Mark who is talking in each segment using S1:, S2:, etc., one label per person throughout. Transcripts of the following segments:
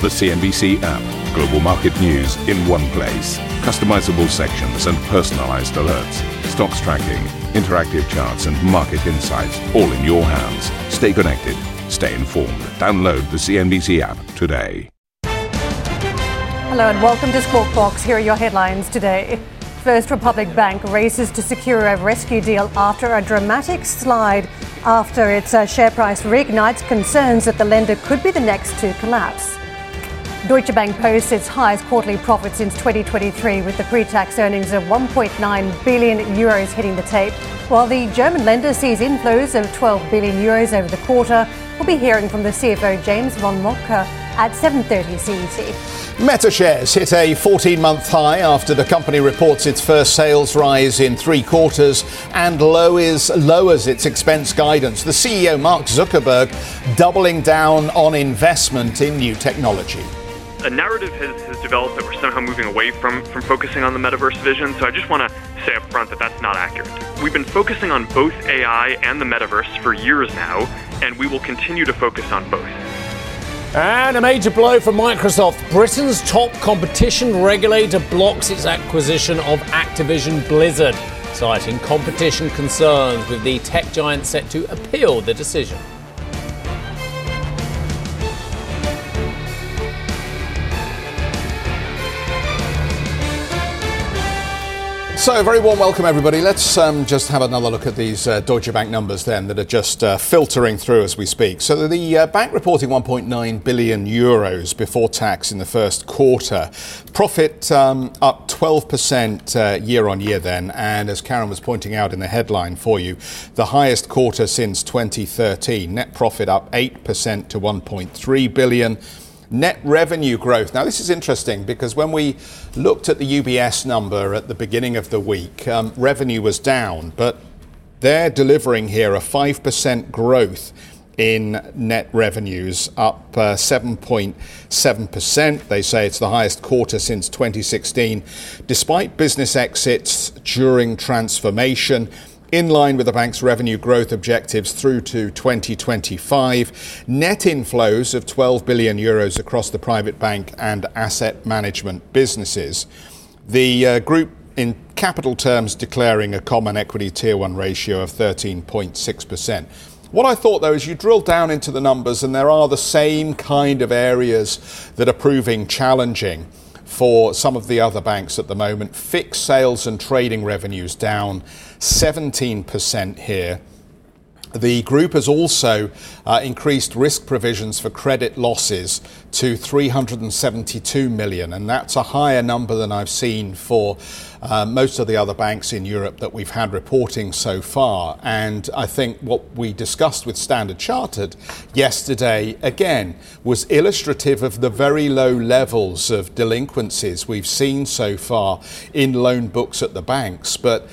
S1: The CNBC app. Global market news in one place. Customizable sections and personalized alerts. Stocks tracking, interactive charts, and market insights all in your hands. Stay connected. Stay informed. Download the CNBC app today.
S2: Hello and welcome to Squawk Box. Here are your headlines today. First Republic Bank races to secure a rescue deal after a dramatic slide after its uh, share price reignites concerns that the lender could be the next to collapse. Deutsche Bank posts its highest quarterly profit since 2023 with the pre-tax earnings of 1.9 billion euros hitting the tape, while the German lender sees inflows of 12 billion euros over the quarter. We'll be hearing from the CFO James von Moltke at 7:30 CET.
S3: Meta shares hit a 14-month high after the company reports its first sales rise in three quarters and lowers, lowers its expense guidance. The CEO Mark Zuckerberg doubling down on investment in new technology
S4: a narrative has, has developed that we're somehow moving away from, from focusing on the metaverse vision. So I just want to say up front that that's not accurate. We've been focusing on both AI and the metaverse for years now, and we will continue to focus on both.
S5: And a major blow for Microsoft. Britain's top competition regulator blocks its acquisition of Activision Blizzard, citing competition concerns with the tech giant set to appeal the decision.
S3: So, very warm welcome, everybody. Let's um, just have another look at these uh, Deutsche Bank numbers then that are just uh, filtering through as we speak. So, the uh, bank reporting 1.9 billion euros before tax in the first quarter. Profit um, up 12% uh, year on year then. And as Karen was pointing out in the headline for you, the highest quarter since 2013. Net profit up 8% to 1.3 billion net revenue growth. Now, this is interesting because when we looked at the UBS number at the beginning of the week, um, revenue was down, but they're delivering here a 5% growth in net revenues, up uh, 7.7%. They say it's the highest quarter since 2016, despite business exits during transformation in line with the bank's revenue growth objectives through to 2025. Net inflows of 12 billion euros across the private bank and asset management businesses. The uh, group in capital terms declaring a common equity tier 1 ratio of 13.6%. What I thought though is you drill down into the numbers and there are the same kind of areas that are proving challenging for some of the other banks at the moment. FIC sales and trading revenues down 17% here. The group has also uh, increased risk provisions for credit losses to 372 million, and that's a higher number than I've seen for uh, most of the other banks in Europe that we've had reporting so far. And I think what we discussed with Standard Chartered yesterday, again, was illustrative of the very low levels of delinquencies we've seen so far in loan books at the banks. But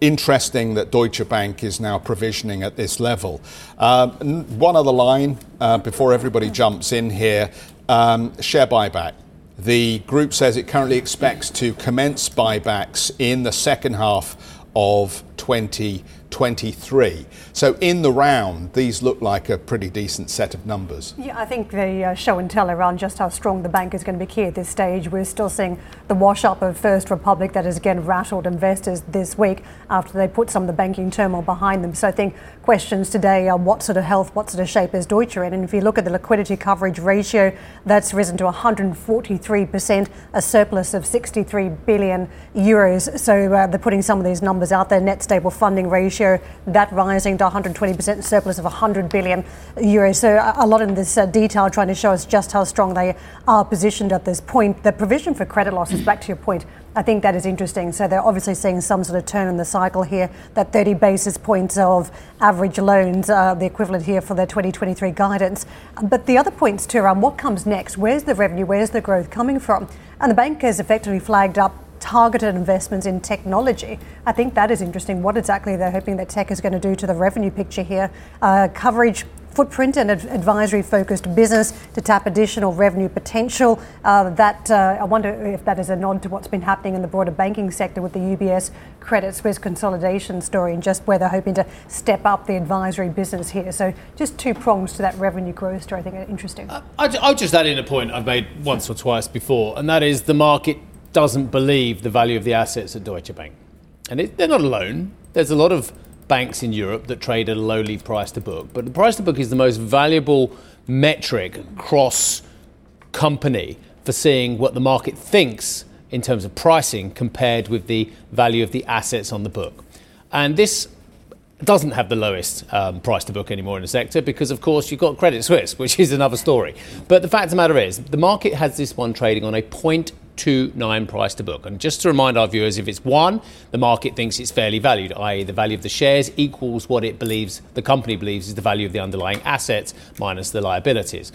S3: interesting that Deutsche Bank is now provisioning at this level. Um, one other line uh, before everybody jumps in here um, share buyback. The group says it currently expects to commence buybacks in the second half of 2023. So, in the round, these look like a pretty decent set of numbers.
S2: Yeah, I think the uh, show and tell around just how strong the bank is going to be key at this stage. We're still seeing the wash up of First Republic that has again rattled investors this week after they put some of the banking turmoil behind them. So, I think questions today are what sort of health, what sort of shape is Deutsche in? And if you look at the liquidity coverage ratio, that's risen to 143%, a surplus of 63 billion euros. So, uh, they're putting some of these numbers out there. Net stable funding ratio, that rising to 120% surplus of 100 billion euros. So a lot in this uh, detail trying to show us just how strong they are positioned at this point. The provision for credit losses, back to your point, I think that is interesting. So they're obviously seeing some sort of turn in the cycle here. That 30 basis points of average loans, uh, the equivalent here for their 2023 guidance. But the other points too around what comes next. Where's the revenue? Where's the growth coming from? And the bank has effectively flagged up targeted investments in technology. I think that is interesting. What exactly they're hoping that tech is going to do to the revenue picture here. Uh, coverage footprint and advisory focused business to tap additional revenue potential. Uh, that uh, I wonder if that is a nod to what's been happening in the broader banking sector with the UBS Credit Suisse consolidation story and just where they're hoping to step up the advisory business here. So just two prongs to that revenue growth story. I think are interesting. Uh,
S5: I'll just add in a point I've made once or twice before, and that is the market doesn't believe the value of the assets at Deutsche Bank. And it, they're not alone. There's a lot of banks in Europe that trade at a lowly price to book. But the price to book is the most valuable metric cross company for seeing what the market thinks in terms of pricing compared with the value of the assets on the book. And this doesn't have the lowest um, price to book anymore in the sector because, of course, you've got Credit Suisse, which is another story. But the fact of the matter is, the market has this one trading on a 0.29 price to book. And just to remind our viewers, if it's one, the market thinks it's fairly valued, i.e., the value of the shares equals what it believes, the company believes is the value of the underlying assets minus the liabilities.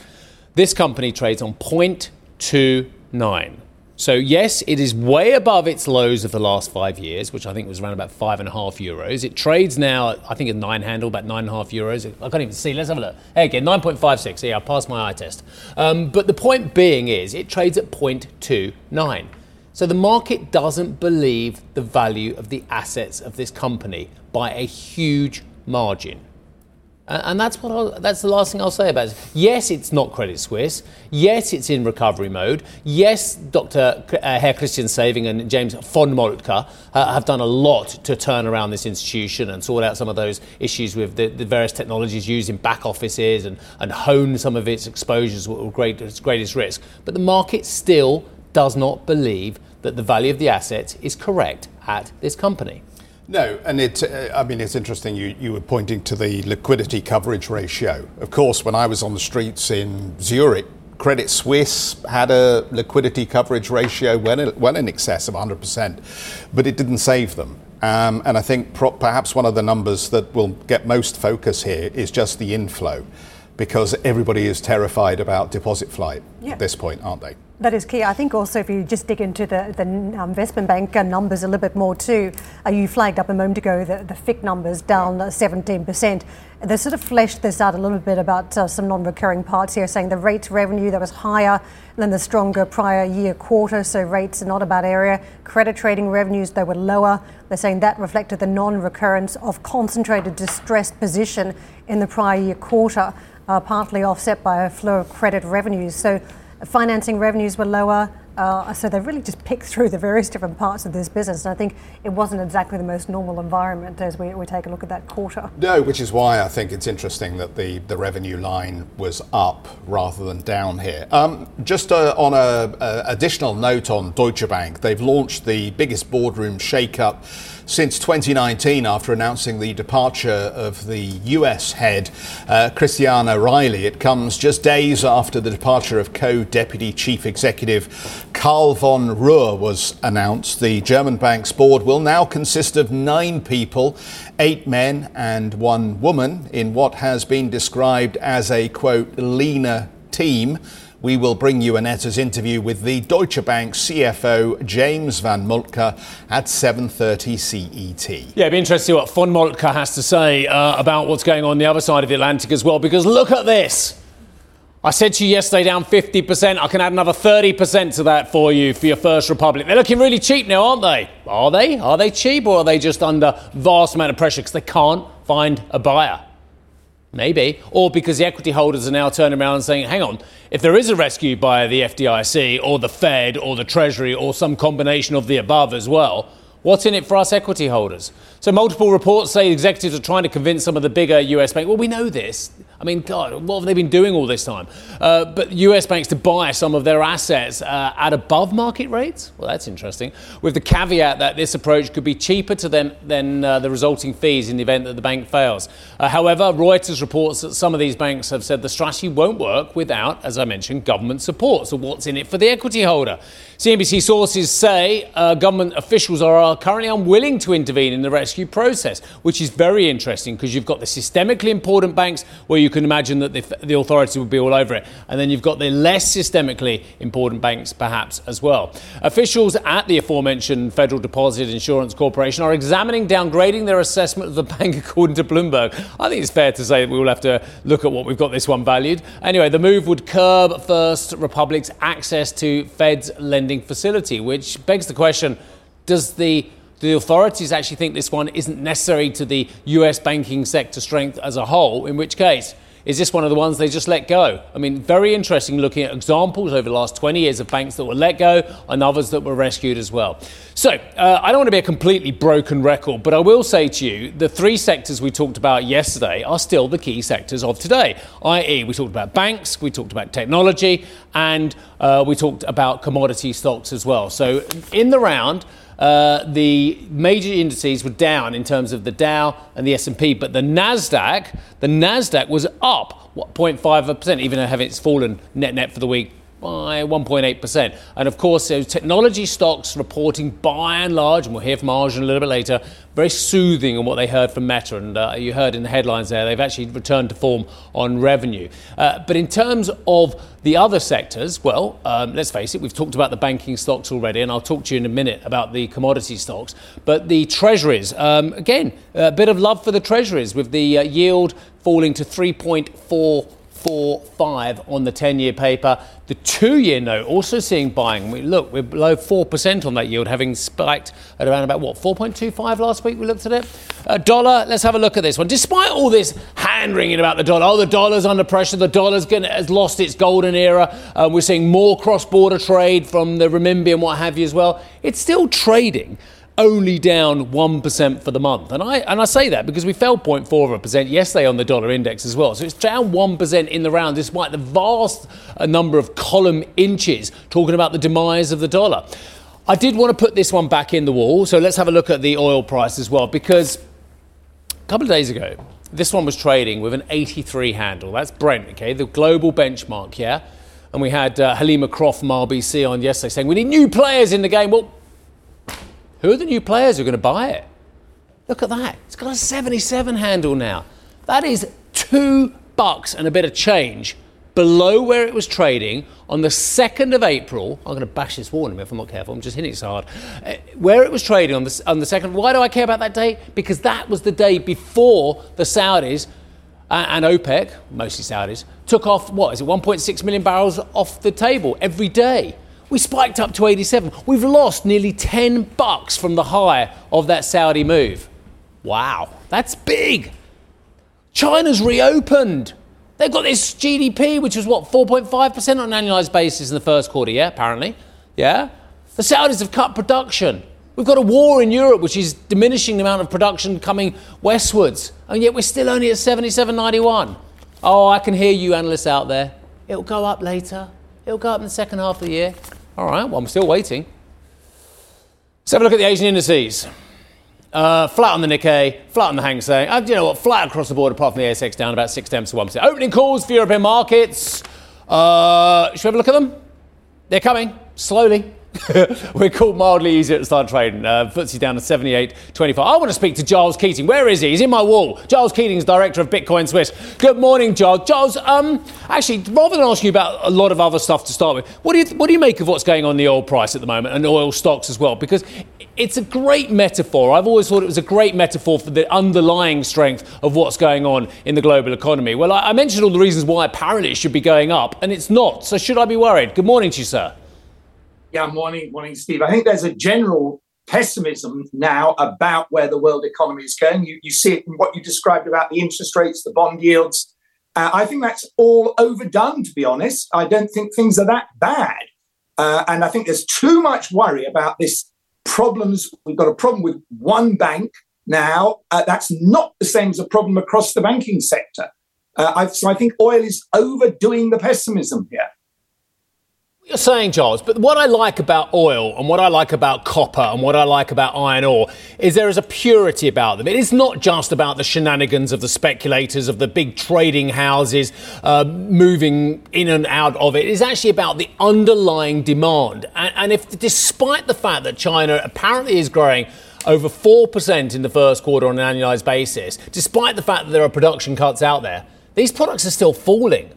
S5: This company trades on 0.29. So, yes, it is way above its lows of the last five years, which I think was around about five and a half euros. It trades now, I think, a nine handle, about nine and a half euros. I can't even see. Let's have a look. Hey, again, 9.56. Yeah, I passed my eye test. Um, but the point being is, it trades at 0.29. So, the market doesn't believe the value of the assets of this company by a huge margin. And that's what I'll, that's the last thing I'll say about it. Yes, it's not Credit Suisse. Yes, it's in recovery mode. Yes, Dr. Uh, Herr Christian Sewing and James von Moltke uh, have done a lot to turn around this institution and sort out some of those issues with the, the various technologies used in back offices and, and hone some of its exposures with great, its greatest risk. But the market still does not believe that the value of the assets is correct at this company.
S3: No, and it, uh, I mean, it's interesting you, you were pointing to the liquidity coverage ratio. Of course, when I was on the streets in Zurich, Credit Suisse had a liquidity coverage ratio well in, well in excess of 100%, but it didn't save them. Um, and I think pro- perhaps one of the numbers that will get most focus here is just the inflow, because everybody is terrified about deposit flight yeah. at this point, aren't they?
S2: That is key. I think also if you just dig into the, the um, investment bank numbers a little bit more too, uh, you flagged up a moment ago the, the FIC numbers down 17%. They sort of fleshed this out a little bit about uh, some non-recurring parts here, saying the rates revenue that was higher than the stronger prior year quarter, so rates are not a bad area. Credit trading revenues, they were lower. They're saying that reflected the non-recurrence of concentrated distressed position in the prior year quarter, uh, partly offset by a flow of credit revenues. So Financing revenues were lower. Uh, so they really just picked through the various different parts of this business. And I think it wasn't exactly the most normal environment as we, we take a look at that quarter.
S3: No, which is why I think it's interesting that the, the revenue line was up rather than down here. Um, just uh, on a, a additional note on Deutsche Bank, they've launched the biggest boardroom shake-up since 2019 after announcing the departure of the US head, uh, Christiana Riley. It comes just days after the departure of co deputy chief executive Karl von Rohr was announced. The German bank's board will now consist of nine people, eight men and one woman, in what has been described as a quote, leaner team we will bring you Annette's interview with the Deutsche Bank CFO James von Moltke at 7:30 CET.
S5: Yeah, it'd be interesting to see what von Moltke has to say uh, about what's going on the other side of the Atlantic as well. Because look at this. I said to you yesterday, down 50%. I can add another 30% to that for you for your First Republic. They're looking really cheap now, aren't they? Are they? Are they cheap or are they just under vast amount of pressure because they can't find a buyer? Maybe. Or because the equity holders are now turning around and saying, hang on, if there is a rescue by the FDIC or the Fed or the Treasury or some combination of the above as well, what's in it for us equity holders? So multiple reports say executives are trying to convince some of the bigger US banks. Well, we know this. I mean, God, what have they been doing all this time? Uh, but US banks to buy some of their assets uh, at above market rates? Well, that's interesting. With the caveat that this approach could be cheaper to them than uh, the resulting fees in the event that the bank fails. Uh, however, Reuters reports that some of these banks have said the strategy won't work without, as I mentioned, government support. So, what's in it for the equity holder? CNBC sources say uh, government officials are currently unwilling to intervene in the rescue process, which is very interesting because you've got the systemically important banks where you can imagine that the, the authorities would be all over it. And then you've got the less systemically important banks, perhaps, as well. Officials at the aforementioned Federal Deposit Insurance Corporation are examining downgrading their assessment of the bank, according to Bloomberg. I think it's fair to say that we will have to look at what we've got this one valued. Anyway, the move would curb First Republic's access to Fed's lending facility, which begs the question does the the authorities actually think this one isn't necessary to the US banking sector strength as a whole, in which case, is this one of the ones they just let go? I mean, very interesting looking at examples over the last 20 years of banks that were let go and others that were rescued as well. So, uh, I don't want to be a completely broken record, but I will say to you the three sectors we talked about yesterday are still the key sectors of today, i.e., we talked about banks, we talked about technology, and uh, we talked about commodity stocks as well. So, in the round, uh, the major indices were down in terms of the Dow and the S&P, but the Nasdaq, the Nasdaq was up 0.5%, even though it's fallen net net for the week by 1.8%. And of course, those technology stocks reporting by and large, and we'll hear from Arjun a little bit later, very soothing on what they heard from Meta. And uh, you heard in the headlines there, they've actually returned to form on revenue. Uh, but in terms of the other sectors, well, um, let's face it, we've talked about the banking stocks already, and I'll talk to you in a minute about the commodity stocks. But the treasuries, um, again, a bit of love for the treasuries with the uh, yield falling to 3.4 four, five on the 10 year paper. The two year note also seeing buying. We, look, we're below 4% on that yield, having spiked at around about what, 4.25 last week we looked at it? A dollar, let's have a look at this one. Despite all this hand wringing about the dollar, oh, the dollar's under pressure, the dollar's gonna, has lost its golden era. Uh, we're seeing more cross border trade from the renminbi and what have you as well. It's still trading only down 1% for the month. And I, and I say that because we fell 0.4% yesterday on the dollar index as well. So it's down 1% in the round, despite the vast uh, number of column inches talking about the demise of the dollar. I did want to put this one back in the wall. So let's have a look at the oil price as well, because a couple of days ago, this one was trading with an 83 handle. That's Brent, okay, the global benchmark, yeah? And we had uh, Helima Croft from RBC on yesterday saying we need new players in the game. Well, who are the new players who are going to buy it? Look at that. It's got a 77 handle now. That is two bucks and a bit of change below where it was trading on the 2nd of April. I'm going to bash this wall if I'm not careful. I'm just hitting it so hard. Uh, where it was trading on the, on the 2nd. Why do I care about that date? Because that was the day before the Saudis uh, and OPEC, mostly Saudis, took off, what is it, 1.6 million barrels off the table every day. We spiked up to 87. We've lost nearly 10 bucks from the high of that Saudi move. Wow, that's big. China's reopened. They've got this GDP, which was what, 4.5% on an annualized basis in the first quarter, yeah, apparently. Yeah? The Saudis have cut production. We've got a war in Europe, which is diminishing the amount of production coming westwards. And yet we're still only at 77.91. Oh, I can hear you analysts out there. It'll go up later. It'll go up in the second half of the year. All right, well, I'm still waiting. Let's have a look at the Asian indices. Uh, flat on the Nikkei, flat on the Hang Seng. Uh, you know what? Flat across the board, apart from the ASX down about six tenths to one percent. Opening calls for European markets. Uh, should we have a look at them? They're coming slowly. We're called mildly easier the start trading. Uh, FTSE down to 78.25. I want to speak to Giles Keating. Where is he? He's in my wall. Giles Keating is director of Bitcoin Suisse. Good morning, Giles. Giles, um, actually, rather than asking you about a lot of other stuff to start with, what do you what do you make of what's going on in the oil price at the moment and oil stocks as well? Because it's a great metaphor. I've always thought it was a great metaphor for the underlying strength of what's going on in the global economy. Well, I, I mentioned all the reasons why apparently it should be going up, and it's not. So should I be worried? Good morning to you, sir.
S6: Yeah, morning, morning, Steve. I think there's a general pessimism now about where the world economy is going. You, you see it in what you described about the interest rates, the bond yields. Uh, I think that's all overdone, to be honest. I don't think things are that bad. Uh, and I think there's too much worry about this problems. We've got a problem with one bank now. Uh, that's not the same as a problem across the banking sector. Uh, so I think oil is overdoing the pessimism here
S5: you're saying, Giles, but what I like about oil and what I like about copper and what I like about iron ore is there is a purity about them. It is not just about the shenanigans of the speculators, of the big trading houses uh, moving in and out of it. It is actually about the underlying demand. And, and if, despite the fact that China apparently is growing over 4% in the first quarter on an annualized basis, despite the fact that there are production cuts out there, these products are still falling.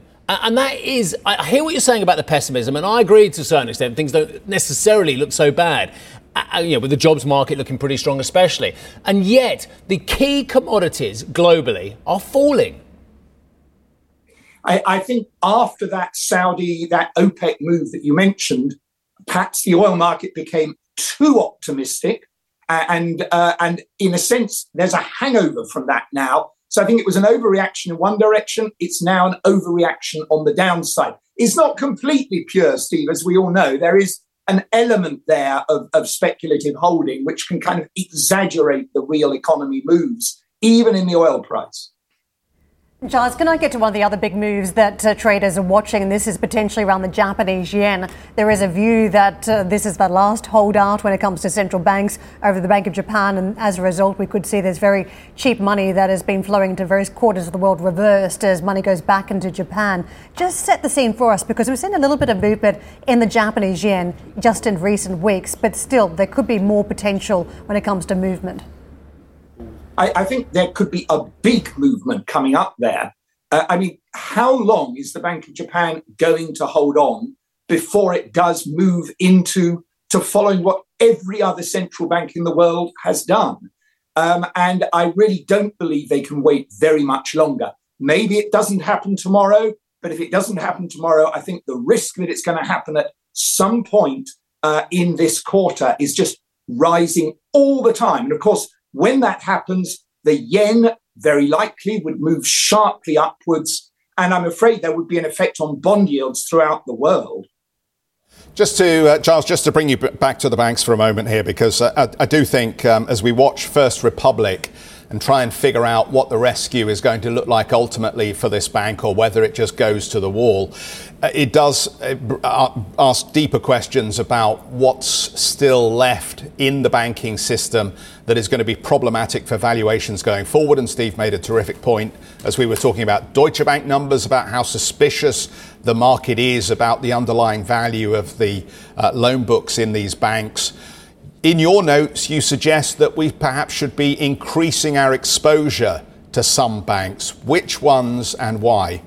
S5: And that is, I hear what you're saying about the pessimism, and I agree to a certain extent. Things don't necessarily look so bad. Uh, you know, with the jobs market looking pretty strong, especially. And yet, the key commodities globally are falling.
S6: I, I, think after that Saudi, that OPEC move that you mentioned, perhaps the oil market became too optimistic. And, uh, and in a sense, there's a hangover from that now. So I think it was an overreaction in one direction. It's now an overreaction on the downside. It's not completely pure, Steve, as we all know. There is an element there of, of speculative holding, which can kind of exaggerate the real economy moves, even in the oil price.
S2: Giles, can I get to one of the other big moves that uh, traders are watching? And this is potentially around the Japanese yen. There is a view that uh, this is the last holdout when it comes to central banks over the Bank of Japan. And as a result, we could see there's very cheap money that has been flowing into various quarters of the world reversed as money goes back into Japan. Just set the scene for us because we've seen a little bit of movement in the Japanese yen just in recent weeks, but still, there could be more potential when it comes to movement.
S6: I, I think there could be a big movement coming up there. Uh, I mean, how long is the Bank of Japan going to hold on before it does move into to following what every other central bank in the world has done? Um, and I really don't believe they can wait very much longer. Maybe it doesn't happen tomorrow, but if it doesn't happen tomorrow, I think the risk that it's going to happen at some point uh, in this quarter is just rising all the time. And of course, when that happens, the yen very likely would move sharply upwards. And I'm afraid there would be an effect on bond yields throughout the world.
S3: Just to, uh, Giles, just to bring you back to the banks for a moment here, because uh, I, I, do think um, as we watch First Republic, and try and figure out what the rescue is going to look like ultimately for this bank or whether it just goes to the wall. Uh, it does uh, uh, ask deeper questions about what's still left in the banking system that is going to be problematic for valuations going forward. And Steve made a terrific point as we were talking about Deutsche Bank numbers, about how suspicious the market is about the underlying value of the uh, loan books in these banks. In your notes, you suggest that we perhaps should be increasing our exposure to some banks. Which ones and why?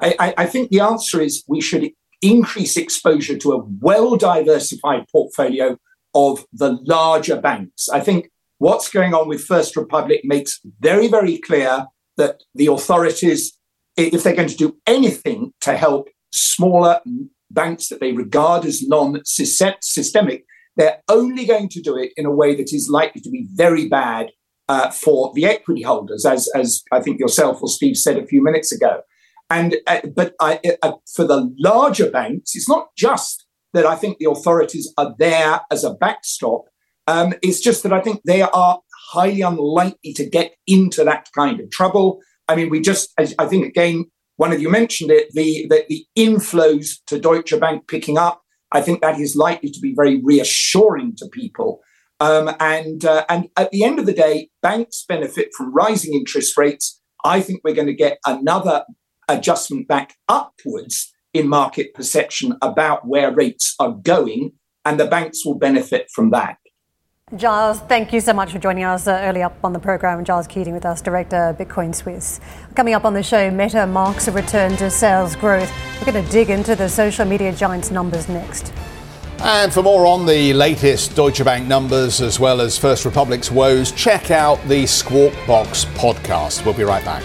S6: I, I, think the answer is we should increase exposure to a well diversified portfolio of the larger banks. I think what's going on with First Republic makes very, very clear that the authorities, if they're going to do anything to help smaller banks that they regard as non systemic, they're only going to do it in a way that is likely to be very bad uh, for the equity holders, as, as I think yourself or Steve said a few minutes ago. And uh, but I, uh, for the larger banks, it's not just that I think the authorities are there as a backstop. Um, it's just that I think they are highly unlikely to get into that kind of trouble. I mean, we just, I think again, one of you mentioned it, the, the, the inflows to Deutsche Bank picking up I think that is likely to be very reassuring to people. Um, and uh, and at the end of the day, banks benefit from rising interest rates. I think we're going to get another adjustment back upwards in market perception about where rates are going, and the banks will benefit from that.
S2: Giles, thank you so much for joining us uh, early up on the program. Giles Keating with us, Director Bitcoin Suisse. Coming up on the show, Meta marks a return to sales growth. We're going to dig into the social media giant's numbers next.
S3: And for more on the latest Deutsche Bank numbers as well as First Republic's woes, check out the Squawk Box podcast. We'll be right back.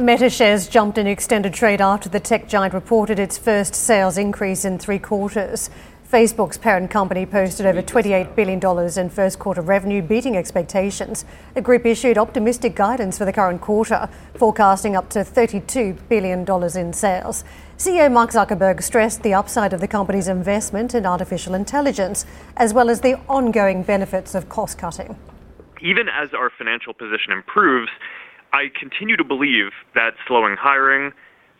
S2: Meta shares jumped in extended trade after the tech giant reported its first sales increase in three quarters. Facebook's parent company posted over $28 billion in first quarter revenue, beating expectations. The group issued optimistic guidance for the current quarter, forecasting up to $32 billion in sales. CEO Mark Zuckerberg stressed the upside of the company's investment in artificial intelligence, as well as the ongoing benefits of cost cutting.
S4: Even as our financial position improves, I continue to believe that slowing hiring,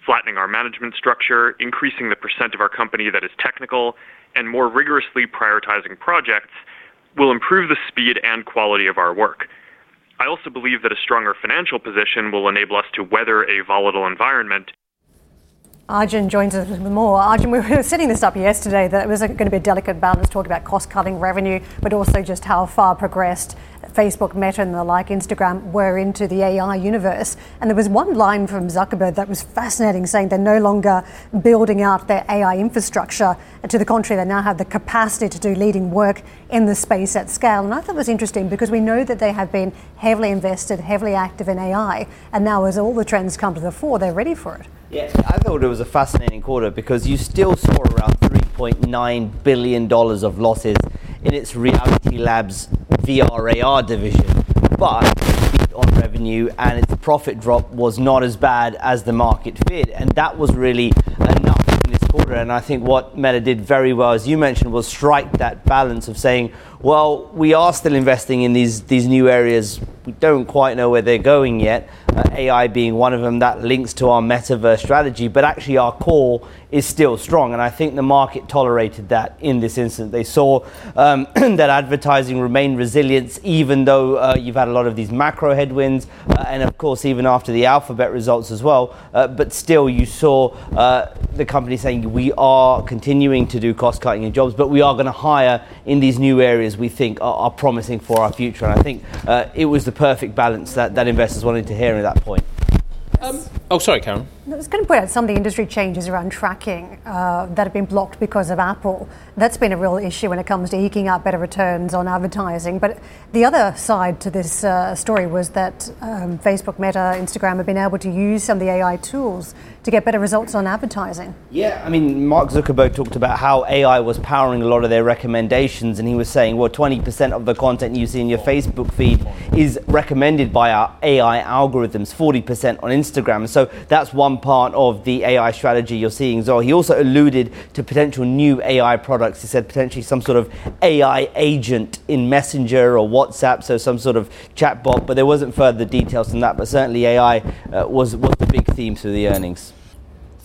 S4: flattening our management structure, increasing the percent of our company that is technical, and more rigorously prioritizing projects will improve the speed and quality of our work. I also believe that a stronger financial position will enable us to weather a volatile environment.
S2: Arjun joins us with more. Arjun, we were setting this up yesterday that it was going to be a delicate balance talking about cost cutting revenue, but also just how far progressed Facebook, Meta, and the like, Instagram, were into the AI universe. And there was one line from Zuckerberg that was fascinating, saying they're no longer building out their AI infrastructure. To the contrary, they now have the capacity to do leading work in the space at scale. And I thought it was interesting because we know that they have been heavily invested, heavily active in AI. And now, as all the trends come to the fore, they're ready for it.
S7: Yeah, I thought it was a fascinating quarter because you still saw around $3.9 billion of losses in its Reality Labs VRAR division, but on revenue and its profit drop was not as bad as the market feared, and that was really enough in this quarter. And I think what Meta did very well, as you mentioned, was strike that balance of saying, well, we are still investing in these these new areas. We don't quite know where they're going yet. Uh, AI being one of them that links to our metaverse strategy, but actually our core is still strong. And I think the market tolerated that in this instance. They saw um, that advertising remained resilient, even though uh, you've had a lot of these macro headwinds, uh, and of course, even after the Alphabet results as well. Uh, but still, you saw uh, the company saying, we are continuing to do cost cutting in jobs, but we are going to hire in these new areas we think are, are promising for our future. And I think uh, it was the perfect balance that, that investors wanted to hear at that point.
S5: Um, oh, sorry, Karen.
S2: I was going to point out some of the industry changes around tracking uh, that have been blocked because of Apple. That's been a real issue when it comes to eking out better returns on advertising. But the other side to this uh, story was that um, Facebook, Meta, Instagram have been able to use some of the AI tools to get better results on advertising.
S7: Yeah, I mean, Mark Zuckerberg talked about how AI was powering a lot of their recommendations, and he was saying, well, 20% of the content you see in your Facebook feed is recommended by our AI algorithms, 40% on Instagram. So that's one part of the AI strategy you're seeing. So he also alluded to potential new AI products. He said potentially some sort of AI agent in Messenger or WhatsApp, so some sort of chatbot, but there wasn't further details than that. But certainly AI uh, was, was the big theme through the earnings.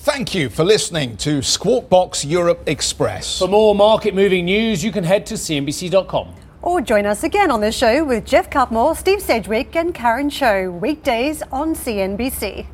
S3: Thank you for listening to Squawk Box Europe Express.
S5: For more market moving news, you can head to CNBC.com.
S2: Or join us again on the show with Geoff Cutmore, Steve Sedgwick, and Karen Tso, weekdays on CNBC.